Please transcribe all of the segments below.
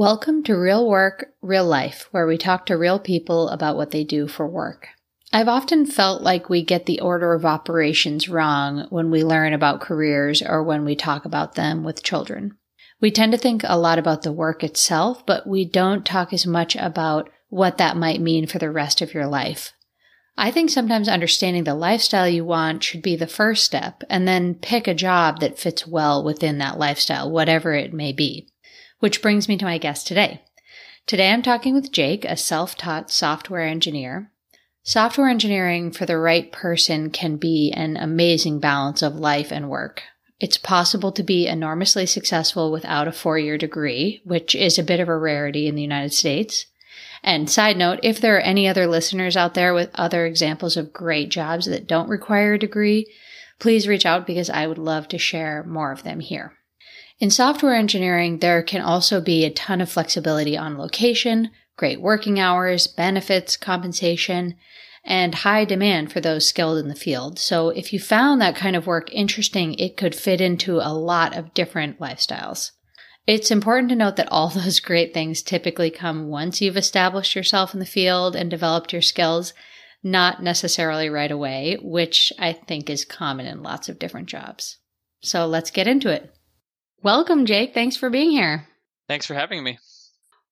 Welcome to Real Work, Real Life, where we talk to real people about what they do for work. I've often felt like we get the order of operations wrong when we learn about careers or when we talk about them with children. We tend to think a lot about the work itself, but we don't talk as much about what that might mean for the rest of your life. I think sometimes understanding the lifestyle you want should be the first step, and then pick a job that fits well within that lifestyle, whatever it may be. Which brings me to my guest today. Today I'm talking with Jake, a self taught software engineer. Software engineering for the right person can be an amazing balance of life and work. It's possible to be enormously successful without a four year degree, which is a bit of a rarity in the United States. And side note, if there are any other listeners out there with other examples of great jobs that don't require a degree, please reach out because I would love to share more of them here. In software engineering, there can also be a ton of flexibility on location, great working hours, benefits, compensation, and high demand for those skilled in the field. So if you found that kind of work interesting, it could fit into a lot of different lifestyles. It's important to note that all those great things typically come once you've established yourself in the field and developed your skills, not necessarily right away, which I think is common in lots of different jobs. So let's get into it. Welcome, Jake. Thanks for being here. Thanks for having me.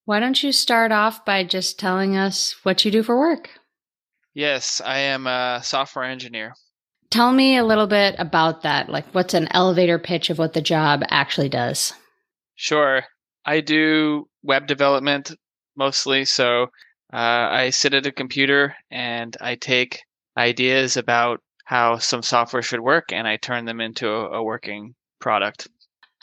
Why don't you start off by just telling us what you do for work? Yes, I am a software engineer. Tell me a little bit about that. Like, what's an elevator pitch of what the job actually does? Sure. I do web development mostly. So uh, I sit at a computer and I take ideas about how some software should work and I turn them into a, a working product.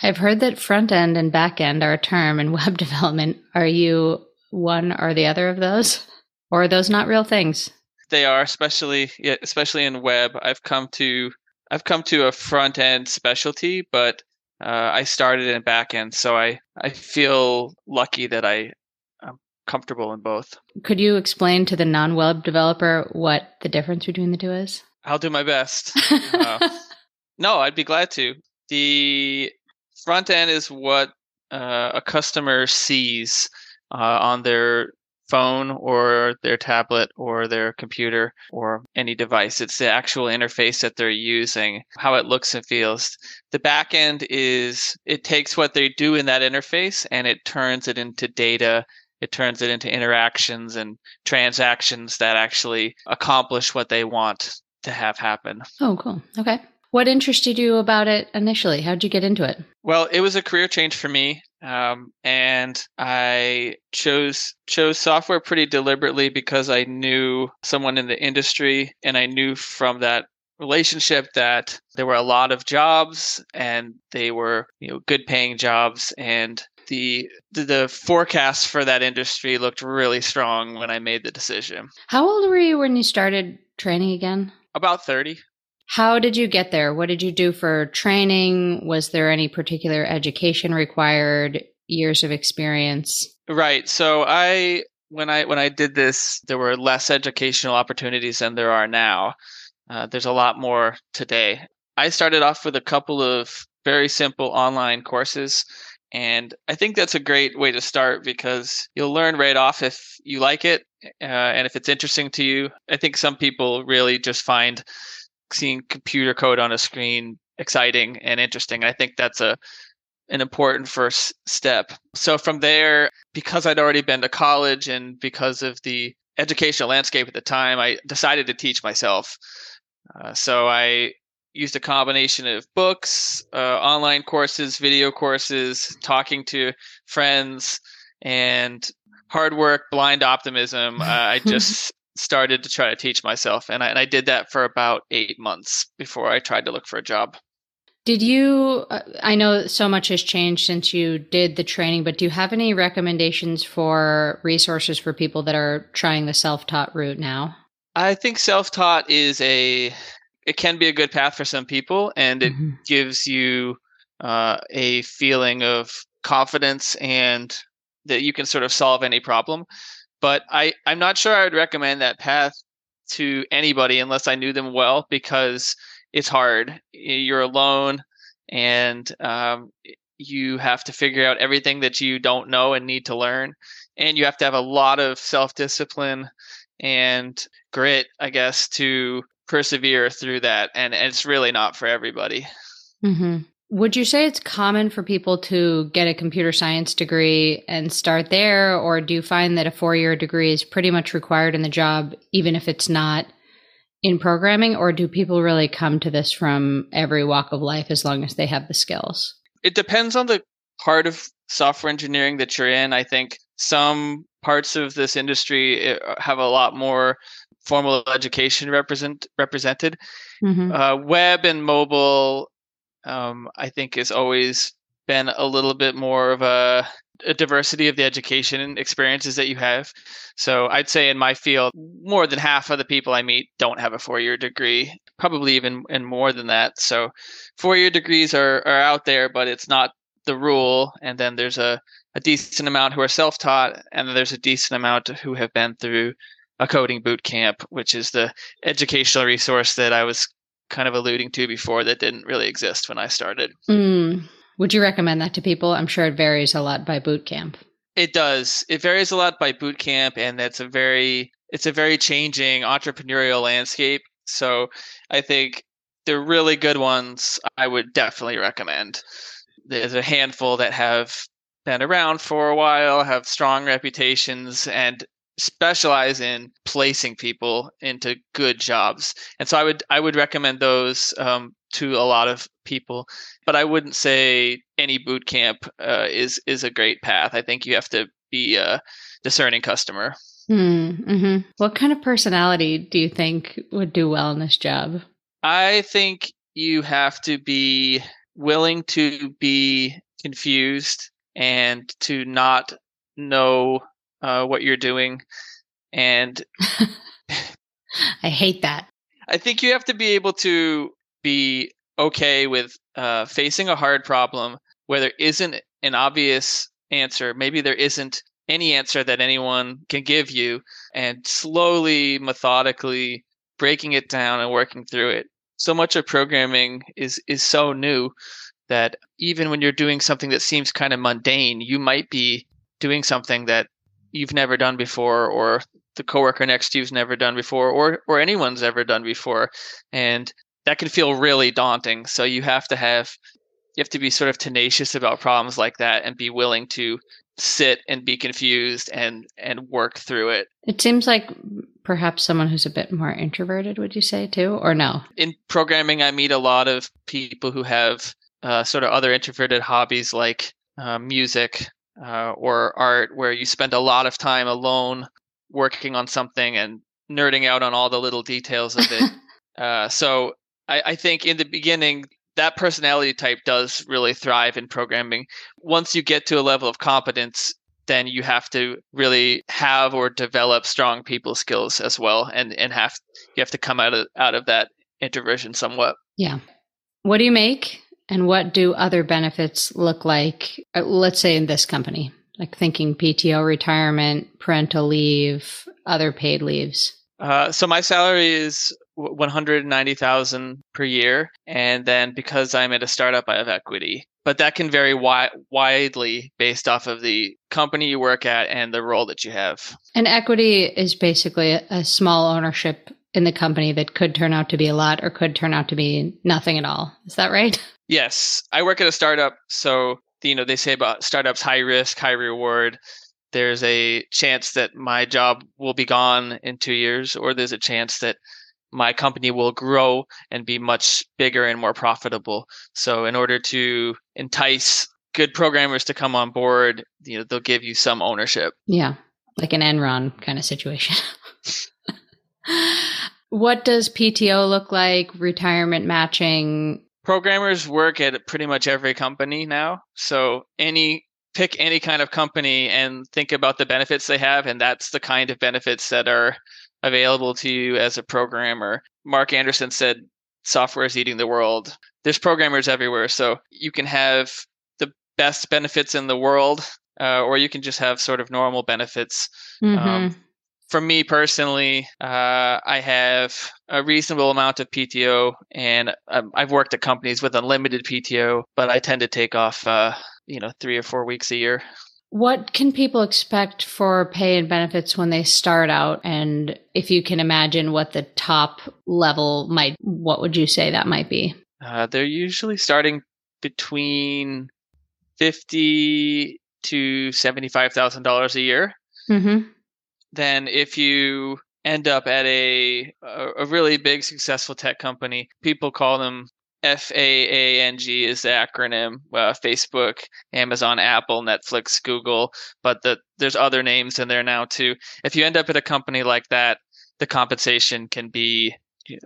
I've heard that front end and back end are a term in web development. Are you one or the other of those? Or are those not real things? They are, especially yeah, especially in web. I've come to I've come to a front end specialty, but uh, I started in back end, so I I feel lucky that I am comfortable in both. Could you explain to the non web developer what the difference between the two is? I'll do my best. uh, no, I'd be glad to. The front end is what uh, a customer sees uh, on their phone or their tablet or their computer or any device. It's the actual interface that they're using, how it looks and feels. The back end is it takes what they do in that interface and it turns it into data. It turns it into interactions and transactions that actually accomplish what they want to have happen. Oh, cool. Okay. What interested you about it initially? How'd you get into it? Well, it was a career change for me, um, and I chose chose software pretty deliberately because I knew someone in the industry, and I knew from that relationship that there were a lot of jobs, and they were you know good paying jobs, and the the forecast for that industry looked really strong when I made the decision. How old were you when you started training again? About 30. How did you get there? What did you do for training? Was there any particular education required? Years of experience? Right. So I when I when I did this, there were less educational opportunities than there are now. Uh, there's a lot more today. I started off with a couple of very simple online courses. And I think that's a great way to start because you'll learn right off if you like it uh, and if it's interesting to you. I think some people really just find seeing computer code on a screen exciting and interesting. I think that's a an important first step. So from there, because I'd already been to college and because of the educational landscape at the time, I decided to teach myself. Uh, so I used a combination of books, uh, online courses, video courses, talking to friends, and hard work, blind optimism. Uh, I just started to try to teach myself. And I, and I did that for about eight months before I tried to look for a job. Did you? Uh, I know so much has changed since you did the training, but do you have any recommendations for resources for people that are trying the self taught route now? I think self taught is a, it can be a good path for some people, and it mm-hmm. gives you uh, a feeling of confidence and that you can sort of solve any problem but I, I'm not sure I would recommend that path to anybody unless I knew them well because it's hard. You're alone, and um, you have to figure out everything that you don't know and need to learn. And you have to have a lot of self discipline and grit, I guess, to persevere through that. And, and it's really not for everybody. Mm-hmm. Would you say it's common for people to get a computer science degree and start there? Or do you find that a four year degree is pretty much required in the job, even if it's not in programming? Or do people really come to this from every walk of life as long as they have the skills? It depends on the part of software engineering that you're in. I think some parts of this industry eh, have a lot more formal education represent represented. Mm-hmm. Uh, web and mobile um, I think has always been a little bit more of a, a diversity of the education experiences that you have. So I'd say in my field, more than half of the people I meet don't have a four year degree, probably even and more than that. So four year degrees are, are out there, but it's not the rule. And then there's a, a decent amount who are self taught, and there's a decent amount who have been through a coding boot camp, which is the educational resource that I was kind of alluding to before that didn't really exist when I started. Mm. Would you recommend that to people? I'm sure it varies a lot by boot camp. It does. It varies a lot by boot camp, and that's a very it's a very changing entrepreneurial landscape. So I think the really good ones I would definitely recommend. There's a handful that have been around for a while, have strong reputations, and specialize in placing people into good jobs. And so i would i would recommend those um, to a lot of people. But i wouldn't say any boot camp uh, is is a great path. I think you have to be a discerning customer. Hmm, mm-hmm. what kind of personality do you think would do well in this job? I think you have to be willing to be confused and to not know uh, what you're doing. And I hate that. I think you have to be able to be okay with uh, facing a hard problem where there isn't an obvious answer. Maybe there isn't any answer that anyone can give you, and slowly, methodically breaking it down and working through it. So much of programming is is so new that even when you're doing something that seems kind of mundane, you might be doing something that you've never done before or the coworker next to you's never done before or or anyone's ever done before. And that can feel really daunting. So you have to have you have to be sort of tenacious about problems like that and be willing to sit and be confused and and work through it. It seems like perhaps someone who's a bit more introverted would you say too or no? In programming i meet a lot of people who have uh, sort of other introverted hobbies like uh, music uh, or art where you spend a lot of time alone working on something and nerding out on all the little details of it. uh, so I, I think in the beginning, that personality type does really thrive in programming. Once you get to a level of competence, then you have to really have or develop strong people skills as well, and and have you have to come out of out of that introversion somewhat. Yeah. What do you make? And what do other benefits look like, uh, let's say in this company, like thinking PTO retirement, parental leave, other paid leaves? Uh, so my salary is 190,000 per year. And then because I'm at a startup, I have equity. But that can vary wi- widely based off of the company you work at and the role that you have. And equity is basically a small ownership in the company that could turn out to be a lot or could turn out to be nothing at all. Is that right? Yes, I work at a startup, so you know they say about startups high risk, high reward. There's a chance that my job will be gone in 2 years or there's a chance that my company will grow and be much bigger and more profitable. So in order to entice good programmers to come on board, you know, they'll give you some ownership. Yeah. Like an Enron kind of situation. what does PTO look like? Retirement matching? programmers work at pretty much every company now. So any pick any kind of company and think about the benefits they have and that's the kind of benefits that are available to you as a programmer. Marc Andreessen said software is eating the world. There's programmers everywhere, so you can have the best benefits in the world, uh, or you can just have sort of normal benefits. Mm-hmm. Um, for me personally, uh, I have a reasonable amount of PTO, and um, I've worked at companies with unlimited PTO, but I tend to take off, uh, you know, three or four weeks a year. What can people expect for pay and benefits when they start out? And if you can imagine what the top level might, what would you say that might be? Uh, they're usually starting between fifty to seventy-five thousand dollars a year. Mm-hmm. Then, if you end up at a a really big successful tech company, people call them FAANG is the acronym. Uh, Facebook, Amazon, Apple, Netflix, Google, but the, there's other names in there now too. If you end up at a company like that, the compensation can be,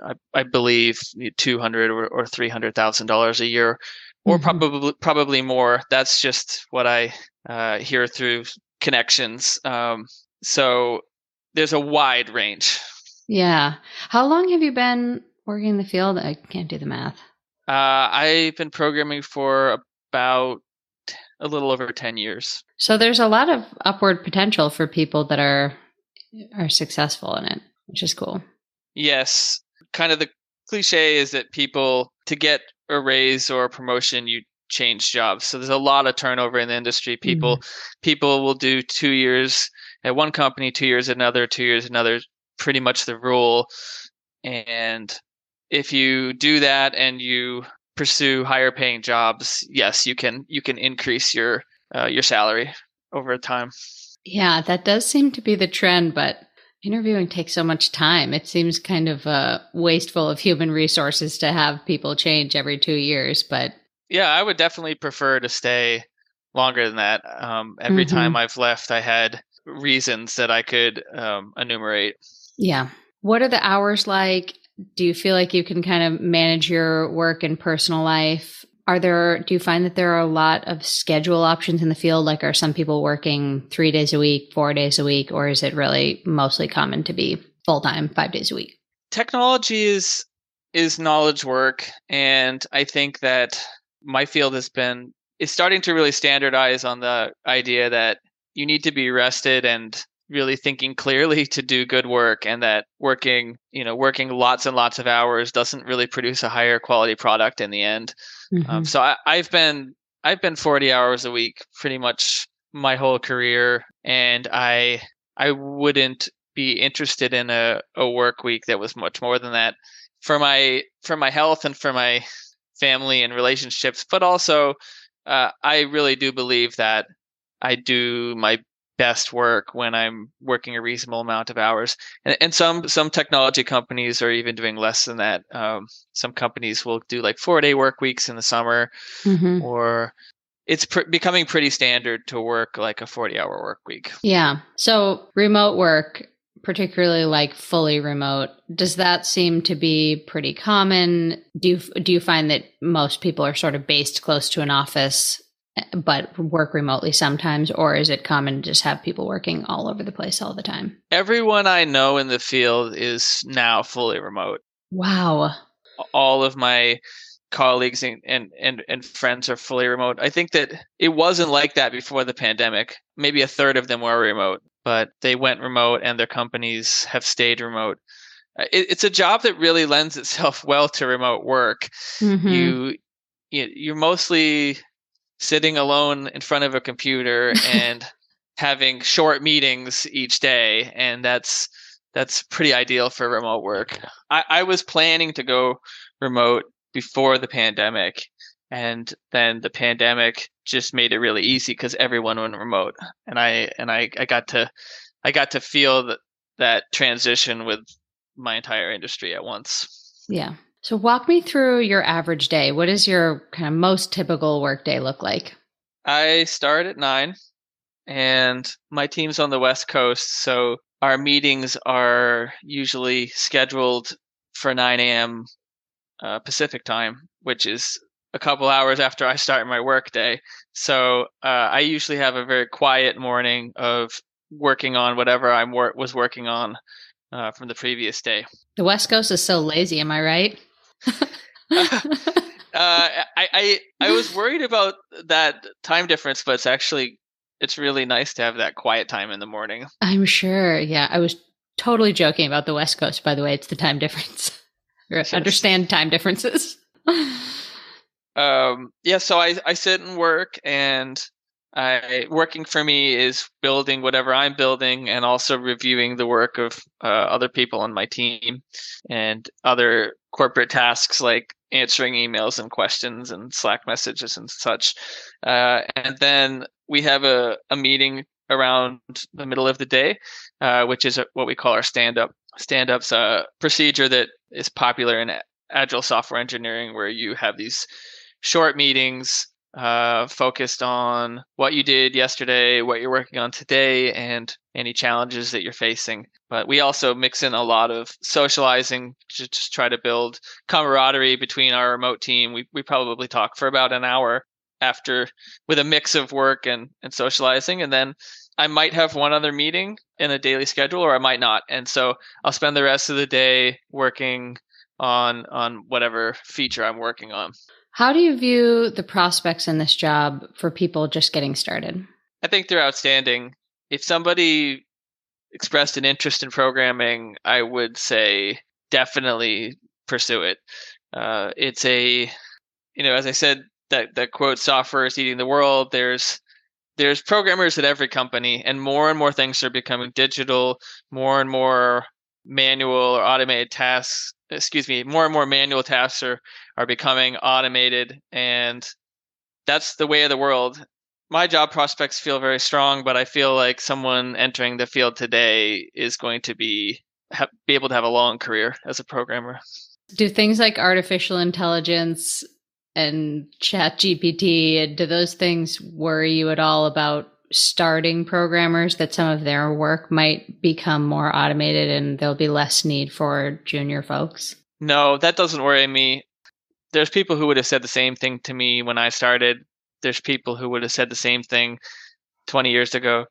I, I believe, two hundred or, or three hundred thousand dollars a year, or mm-hmm. probably probably more. That's just what I uh, hear through connections. Um, so there's a wide range. Yeah. How long have you been working in the field? I can't do the math. Uh, I've been programming for about a little over 10 years. So there's a lot of upward potential for people that are are successful in it, which is cool. Yes. Kind of the cliche is that people to get a raise or a promotion you change jobs. So there's a lot of turnover in the industry. People mm-hmm. people will do 2 years at one company, 2 years at another, 2 years another, pretty much the rule. And if you do that and you pursue higher paying jobs, yes, you can you can increase your uh, your salary over time. Yeah, that does seem to be the trend, but interviewing takes so much time. It seems kind of uh, wasteful of human resources to have people change every two years. But yeah, I would definitely prefer to stay longer than that. Um, every mm-hmm. time I've left, I had reasons that I could um, enumerate. Yeah. What are the hours like? do you feel like you can kind of manage your work and personal life? Are there, do you find that there are a lot of schedule options in the field? Like, are some people working three days a week, four days a week, or is it really mostly common to be full time, five days a week? Technology is, is knowledge work. And I think that my field has been, is starting to really standardize on the idea that you need to be rested and really thinking clearly to do good work and that working you know working lots and lots of hours doesn't really produce a higher quality product in the end um, mm-hmm. um, so I, i've been i've been 40 hours a week pretty much my whole career and i i wouldn't be interested in a, a work week that was much more than that for my for my health and for my family and relationships but also uh, i really do believe that i do my best work when I'm working a reasonable amount of hours. And, and some some technology companies are even doing less than that. Um, some companies will do like four day work weeks in the summer, mm-hmm. or it's pr- becoming pretty standard to work like a 40 hour work week. Yeah. So remote work, particularly like fully remote, does that seem to be pretty common? Do you, do you find that most people are sort of based close to an office but work remotely sometimes, or is it common to just have people working all over the place all the time? Everyone I know in the field is now fully remote. Wow. All of my colleagues and, and, and, and friends are fully remote. I think that it wasn't like that before the pandemic. Maybe a third of them were remote, but they went remote and their companies have stayed remote. Uh, it, it's a job that really lends itself well to remote work. Mm-hmm. You, you you're mostly sitting alone in front of a computer and having short meetings each day and that's that's pretty ideal for remote work. I, I was planning to go remote before the pandemic and then the pandemic just made it really easy because everyone went remote and i and I, I got to i got to feel that that transition with my entire industry at once. Yeah so, walk me through your average day. What does your kind of most typical work day look like? I start at nine, and my team's on the West Coast. So, our meetings are usually scheduled for 9 a.m. Uh, Pacific time, which is a couple hours after I start my work day. So, uh, I usually have a very quiet morning of working on whatever I wor- was working on uh, from the previous day. The West Coast is so lazy, am I right? uh, I, I I was worried about that time difference, but it's actually it's really nice to have that quiet time in the morning. I'm sure. Yeah, I was Totally joking about the West Coast, by the way. It's the time difference. yes. Understand time differences. um, yeah, so I, I sit and work, and Working for me is building whatever I'm building, and also reviewing the work of uh, other people on my team, and other corporate tasks like answering emails and questions and Slack messages and such. Uh, and then we have a, a meeting around the middle of the day, uh, which is what we call our stand up. Stand up's a procedure that is popular in agile software engineering, where you have these short meetings uh, focused on what you did yesterday, what you're working on today, and any challenges that you're facing. But we also mix in a lot of socializing to just try to build camaraderie between our remote team. We we probably talk for about an hour after with a mix of work and, and socializing and then I might have one other meeting in a daily schedule or I might not. And so I'll spend the rest of the day working on on whatever feature I'm working on. How do you view the prospects in this job for people just getting started? I think they're outstanding. If somebody expressed an interest in programming, I would say definitely pursue it. Uh, it's a, you know, as I said, that that quote, "Software is eating the world." There's there's programmers at every company, and more and more things are becoming digital. More and more manual or automated tasks excuse me, more and more manual tasks are, are becoming automated and that's the way of the world. My job prospects feel very strong, but I feel like someone entering the field today is going to be ha- be able to have a long career as a programmer. Do things like artificial intelligence and ChatGPT, do those things worry you at all about starting programmers that some of their work might become more automated and there'll be less need for junior folks? No, that doesn't worry me. There's people who would have said the same thing to me when I started. There's people who would have said the same thing 20 years ago.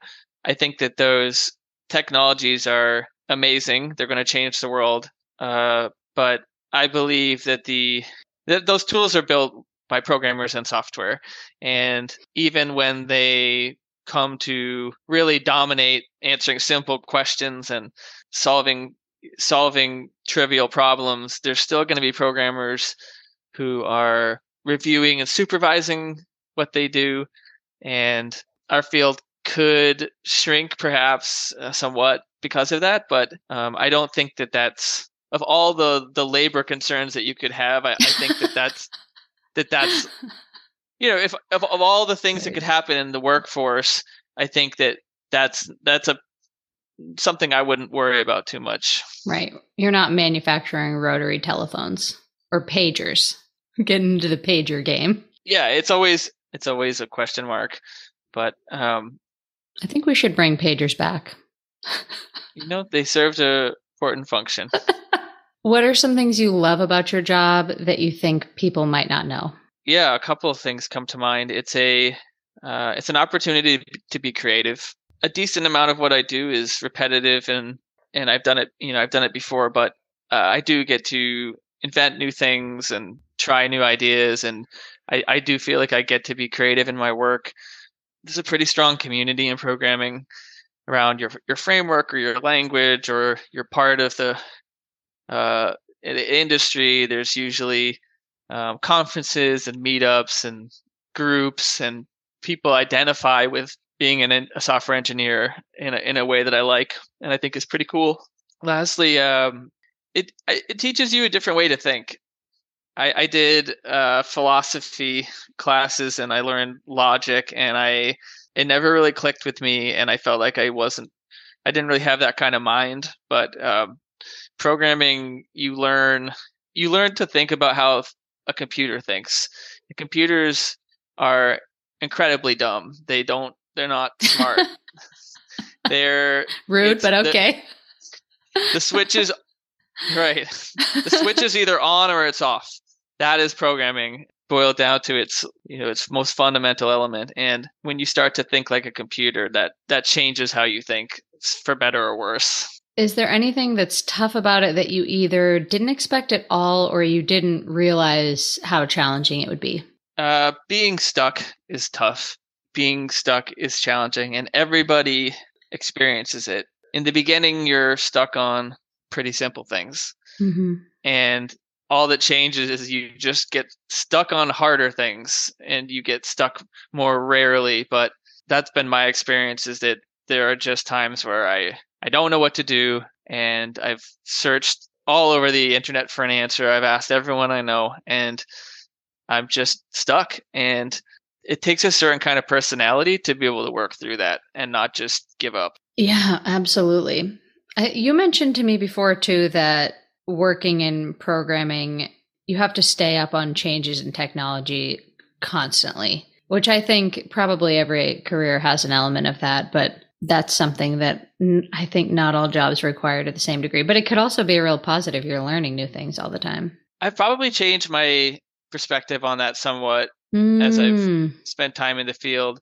I think that those technologies are amazing. They're going to change the world. Uh, but I believe that the that those tools are built by programmers and software, and even when they come to really dominate answering simple questions and solving solving trivial problems, there's still going to be programmers who are reviewing and supervising what they do, and our field could shrink perhaps uh, somewhat because of that. But um, I don't think that that's of all the the labor concerns that you could have. I, I think that that's that that's you know, if of, of all the things that could happen in the workforce, I think that that's that's a something I wouldn't worry about too much. Right. You're not manufacturing rotary telephones or pagers. Getting into the pager game. Yeah, it's always it's always a question mark. But um I think we should bring pagers back. you know, they served a important function. what are some things you love about your job that you think people might not know? Yeah, a couple of things come to mind. It's a uh, it's an opportunity to be creative. A decent amount of what I do is repetitive, and and I've done it. You know, I've done it before, but uh, I do get to invent new things and try new ideas, and I, I do feel like I get to be creative in my work. There's a pretty strong community in programming around your your framework or your language or you're part of the uh, industry. There's usually um, conferences and meetups and groups and people identify with being an, a software engineer in a, in a way that I like and I think is pretty cool. Lastly, um, it it teaches you a different way to think. I, I did uh, philosophy classes and I learned logic and I it never really clicked with me and I felt like I wasn't I didn't really have that kind of mind. But um, programming, you learn you learn to think about how a computer thinks. The computers are incredibly dumb. They don't. They're not smart. they're rude, but okay. The, the switch is right. The switch is either on or it's off. That is programming boiled down to its you know its most fundamental element. And when you start to think like a computer, that that changes how you think for better or worse. Is there anything that's tough about it that you either didn't expect at all or you didn't realize how challenging it would be? Uh, being stuck is tough. Being stuck is challenging, and everybody experiences it. in the beginning, you're stuck on pretty simple things. Mm-hmm. And all that changes is you just get stuck on harder things and you get stuck more rarely. But that's been my experience is that there are just times where I, I don't know what to do. And I've searched all over the internet for an answer. I've asked everyone I know and I'm just stuck. And it takes a certain kind of personality to be able to work through that and not just give up. Yeah, absolutely. You mentioned to me before too that working in programming, you have to stay up on changes in technology constantly, which I think probably every career has an element of that, but that's something that I think not all jobs require to the same degree. But it could also be a real positive. You're learning new things all the time. I've probably changed my perspective on that somewhat mm. as I've spent time in the field.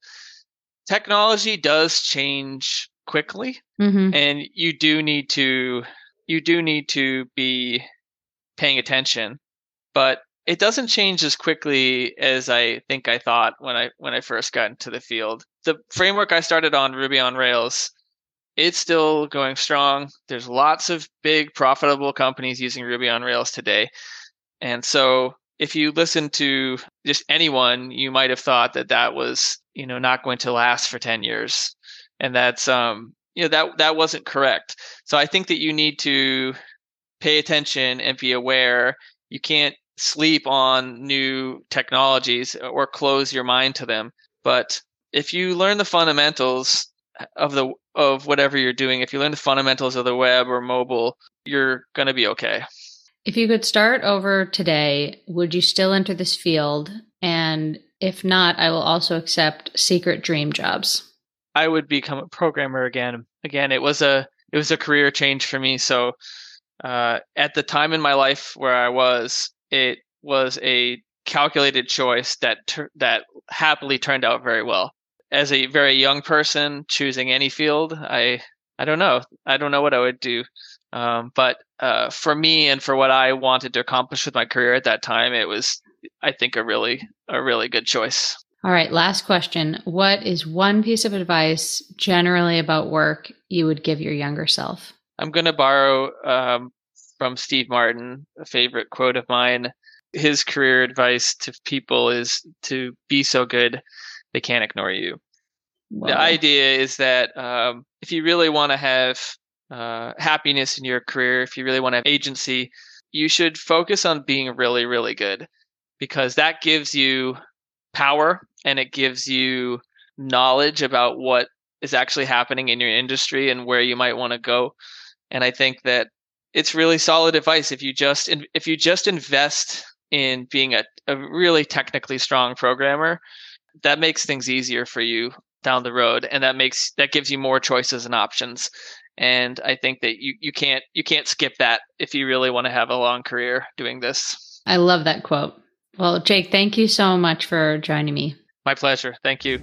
Technology does change quickly, mm-hmm. and you do need to you do need to be paying attention, but it doesn't change as quickly as I think I thought when I when I first got into the field. The framework I started on Ruby on Rails, it's still going strong. There's lots of big profitable companies using Ruby on Rails today. And so if you listen to just anyone, you might have thought that that was, you know, not going to last for 10 years. And that's um you know that that wasn't correct. So I think that you need to pay attention and be aware. You can't sleep on new technologies or close your mind to them. But if you learn the fundamentals of the of whatever you're doing, if you learn the fundamentals of the web or mobile, you're going to be okay. If you could start over today, would you still enter this field? And if not, I will also accept secret dream jobs. I would become a programmer again. Again, it was a it was a career change for me. So uh, at the time in my life where I was, it was a calculated choice that ter- that happily turned out very well. As a very young person choosing any field, I I don't know. I don't know what I would do. Um, but uh, for me and for what I wanted to accomplish with my career at that time, it was I think a really a really good choice. All right, last question. What is one piece of advice generally about work you would give your younger self? I'm going to borrow um, from Steve Martin, a favorite quote of mine. His career advice to people is to be so good they can't ignore you. The idea is that um, if you really want to have uh, happiness in your career, if you really want to have agency, you should focus on being really, really good because that gives you power and it gives you knowledge about what is actually happening in your industry and where you might want to go. And I think that it's really solid advice if you just if you just invest in being a, a really technically strong programmer, that makes things easier for you down the road and that makes that gives you more choices and options and i think that you, you can't you can't skip that if you really want to have a long career doing this i love that quote well, Jake, thank you so much for joining me. My pleasure. Thank you.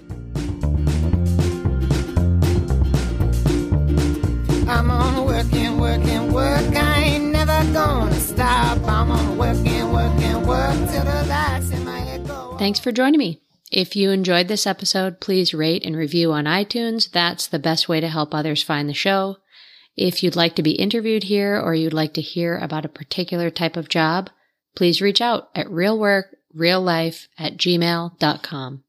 I'm on working, working, work. I ain't never gonna stop. I'm on working, working, work till the lights in my head go. Thanks for joining me. If you enjoyed this episode, please rate and review on iTunes. That's the best way to help others find the show. If you'd like to be interviewed here or you'd like to hear about a particular type of job, please reach out at realworkreallife at gmail.com.